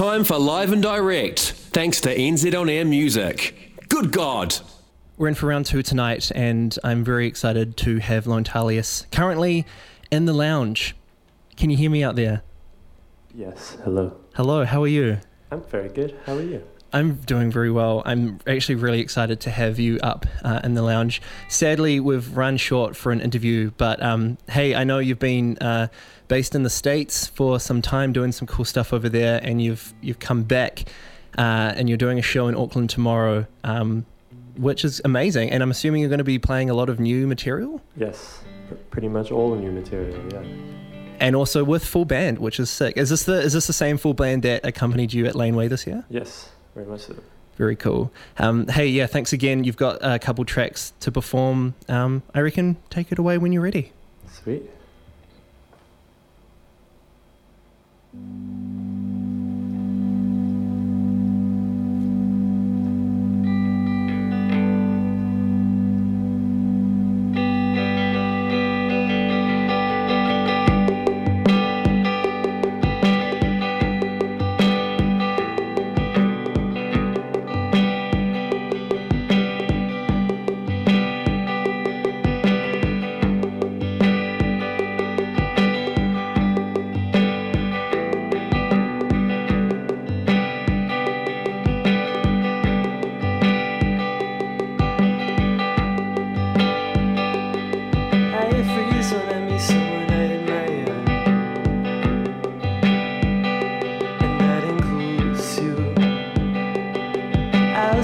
time for Live and Direct, thanks to NZ On Air Music. Good God! We're in for round two tonight, and I'm very excited to have Lontalius currently in the lounge. Can you hear me out there? Yes, hello. Hello, how are you? I'm very good. How are you? I'm doing very well. I'm actually really excited to have you up uh, in the lounge. Sadly, we've run short for an interview, but um, hey, I know you've been uh, based in the states for some time, doing some cool stuff over there, and you've you've come back, uh, and you're doing a show in Auckland tomorrow, um, which is amazing. And I'm assuming you're going to be playing a lot of new material. Yes, pr- pretty much all new material. Yeah. And also with full band, which is sick. Is this the is this the same full band that accompanied you at Laneway this year? Yes, very much so. Very cool. Um, hey, yeah, thanks again. You've got a couple tracks to perform. Um, I reckon take it away when you're ready. Sweet.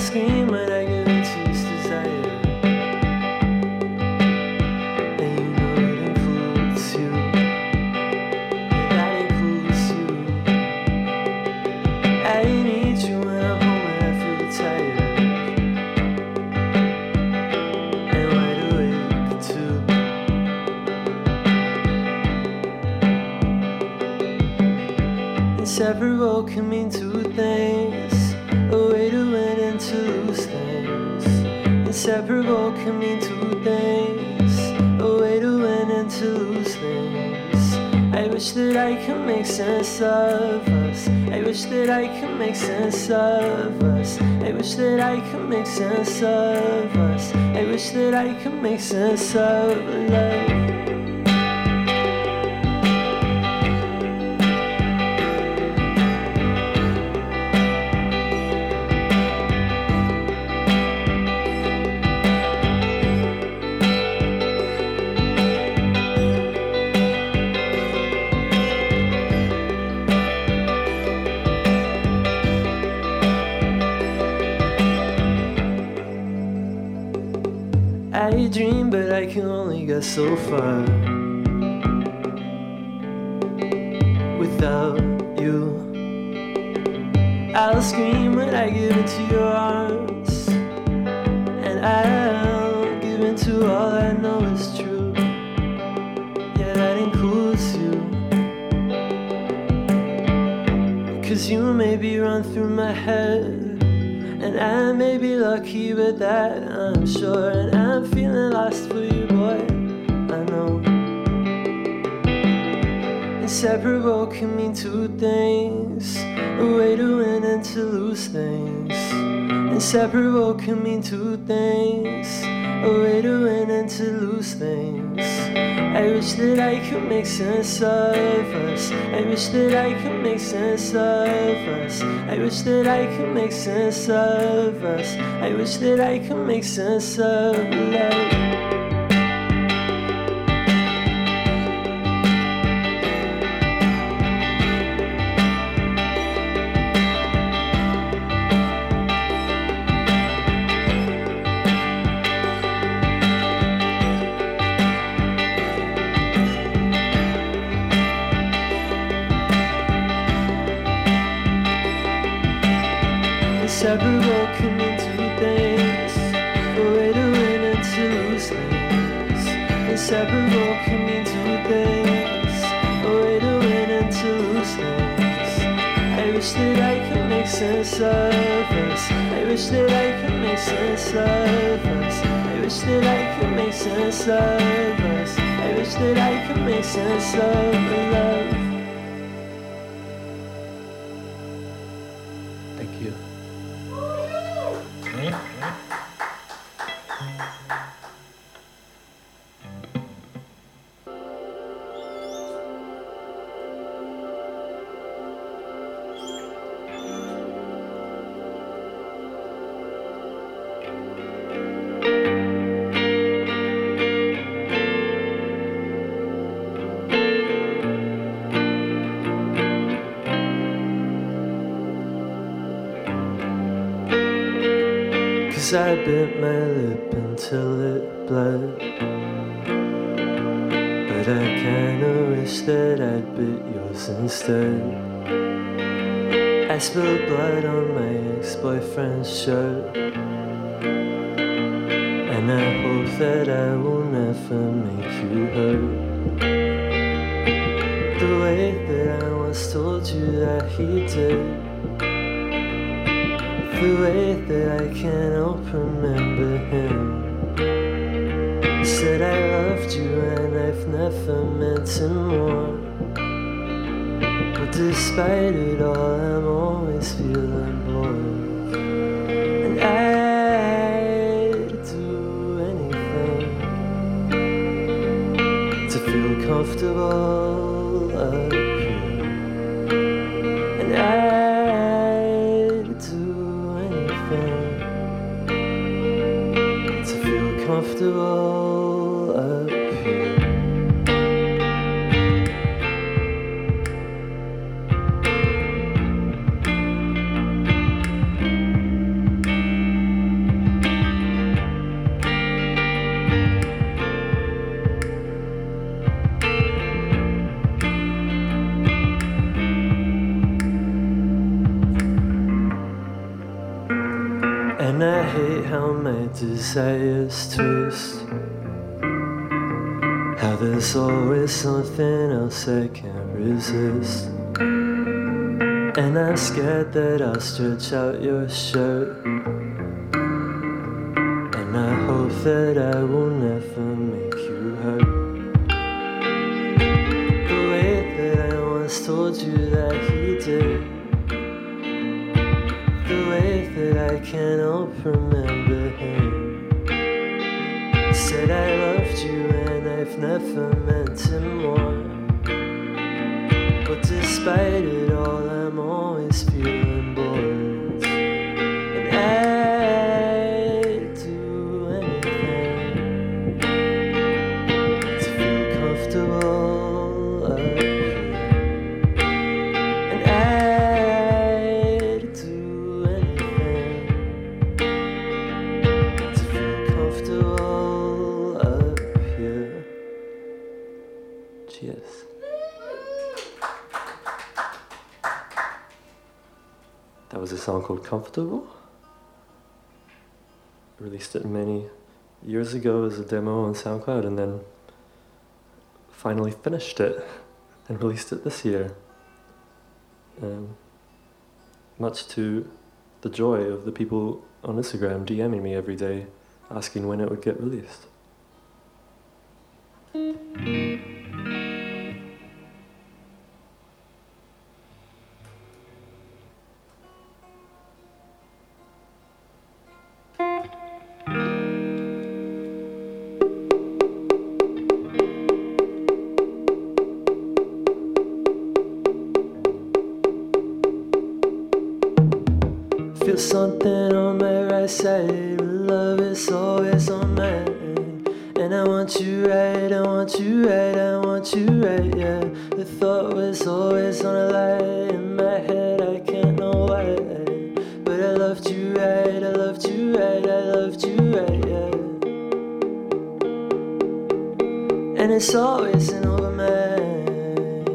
Scream when I into this desire, and you know it you. You. I need you when I'm home I feel tired. And wide awake too. Inseparable can mean two things a way to to lose things. Inseparable can mean two things a way to win and to lose things. I wish that I could make sense of us. I wish that I could make sense of us. I wish that I could make sense of us. I wish that I could make sense of love. I dream, but I can only go so far without you. I'll scream when I get into your arms, and I'll give into all I know is true. Yeah, that includes you. Cause you maybe run through my head. And I may be lucky with that, I'm sure. And I'm feeling lost for you, boy. I know. Inseparable can mean two things a way to win and to lose things. Inseparable can mean two things a way to win and to lose things. I wish that I could make sense of us. I wish that I could make sense of us. I wish that I could make sense of us. I wish that I could make sense of love. Sense of us. I wish that I could make sense of us. I wish that I could make sense of us. I wish that I could make sense of the love. I bit my lip until it bled. But I kinda wish that I'd bit yours instead. I spilled blood on my ex boyfriend's shirt. And I hope that I will never make you hurt. The way that I once told you that he did. The way that I can't help remember him. He Said I loved you and I've never meant him more. But despite it all, I'm always feeling bored. And I'd do anything to feel comfortable feel comfortable my desires twist. How there's always something else I can't resist. And I'm scared that I'll stretch out your shirt. And I hope that I will never make you hurt. The way that I once told you that he did. The way that I can't help remember him. Said I loved you and I've never meant him more. But despite it called Comfortable. I Released it many years ago as a demo on SoundCloud and then finally finished it and released it this year. Um, much to the joy of the people on Instagram DMing me every day asking when it would get released. Something on my right side. Love is always on mine. And I want you right, I want you right, I want you right, yeah. The thought was always on a lie in my head, I can't know why. But I loved you right, I loved you right, I loved you right, yeah. And it's always in over my head.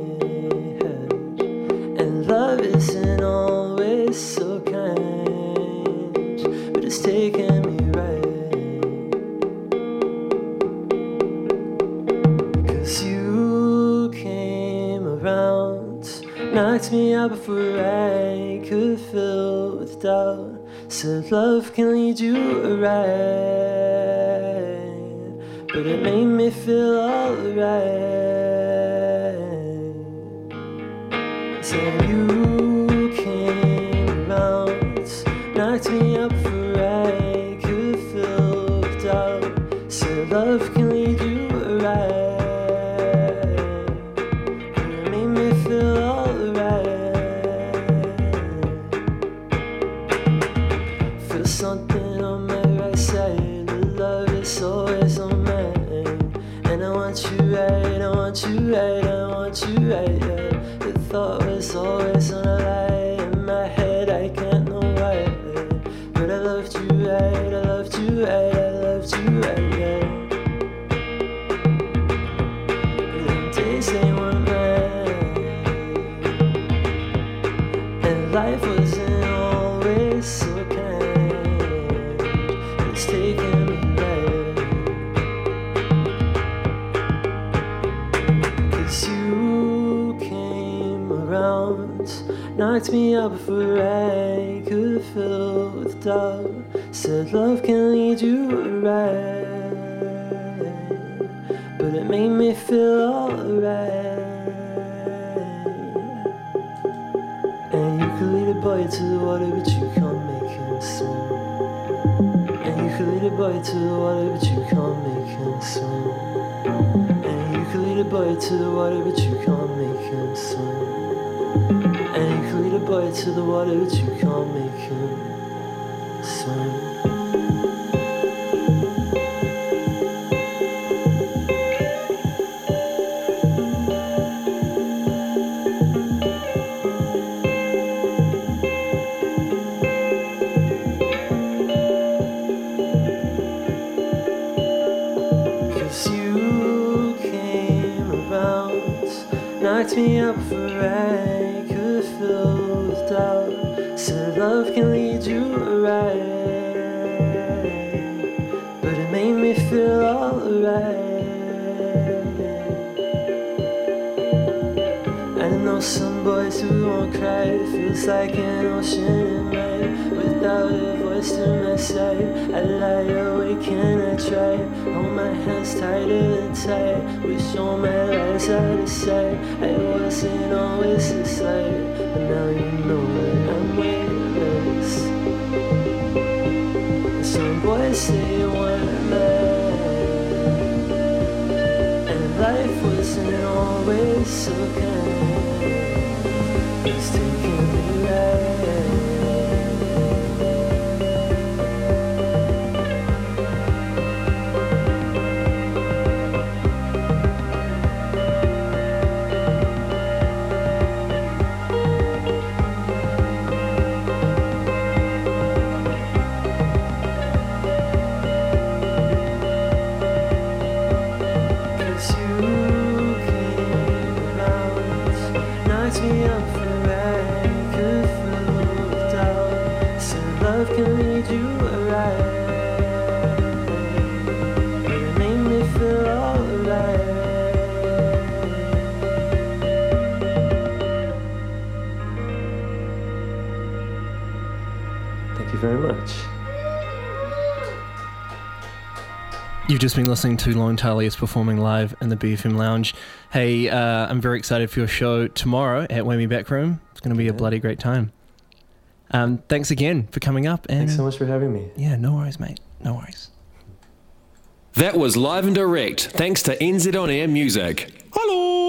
And love isn't always so it's taking me right. Cause you came around, knocked me out before I could fill with doubt. Said love can lead you right, but it made me feel alright. So you came around, life The thought was always on a lie. Knocked me out before I could fill with doubt. Said love can lead you right, but it made me feel alright. And you could lead a boy to the water, but you can't make him swim. And you could lead a boy to the water, but you can't make him swim. And you could lead a boy to the water, but you can't make him swim. Could a bite to the water, but you can't make him swim. You came around, knocked me up before I know some boys who won't cry. It feels like an ocean in night without a voice to my side. I lie awake and I try. Hold my hands tighter than tight. Wish all my lies out of sight. I wasn't always this light, but now you know that I'm weightless. And some boys say you weren't mine, and life wasn't always so kind. It's Thank you very much. You've just been listening to Lontalius performing live in the BFM Lounge. Hey, uh, I'm very excited for your show tomorrow at Whammy Backroom. It's going to be a bloody great time. Um, thanks again for coming up. And Thanks so much for having me. Yeah, no worries, mate. No worries. That was live and direct, thanks to NZ On Air Music. Hello!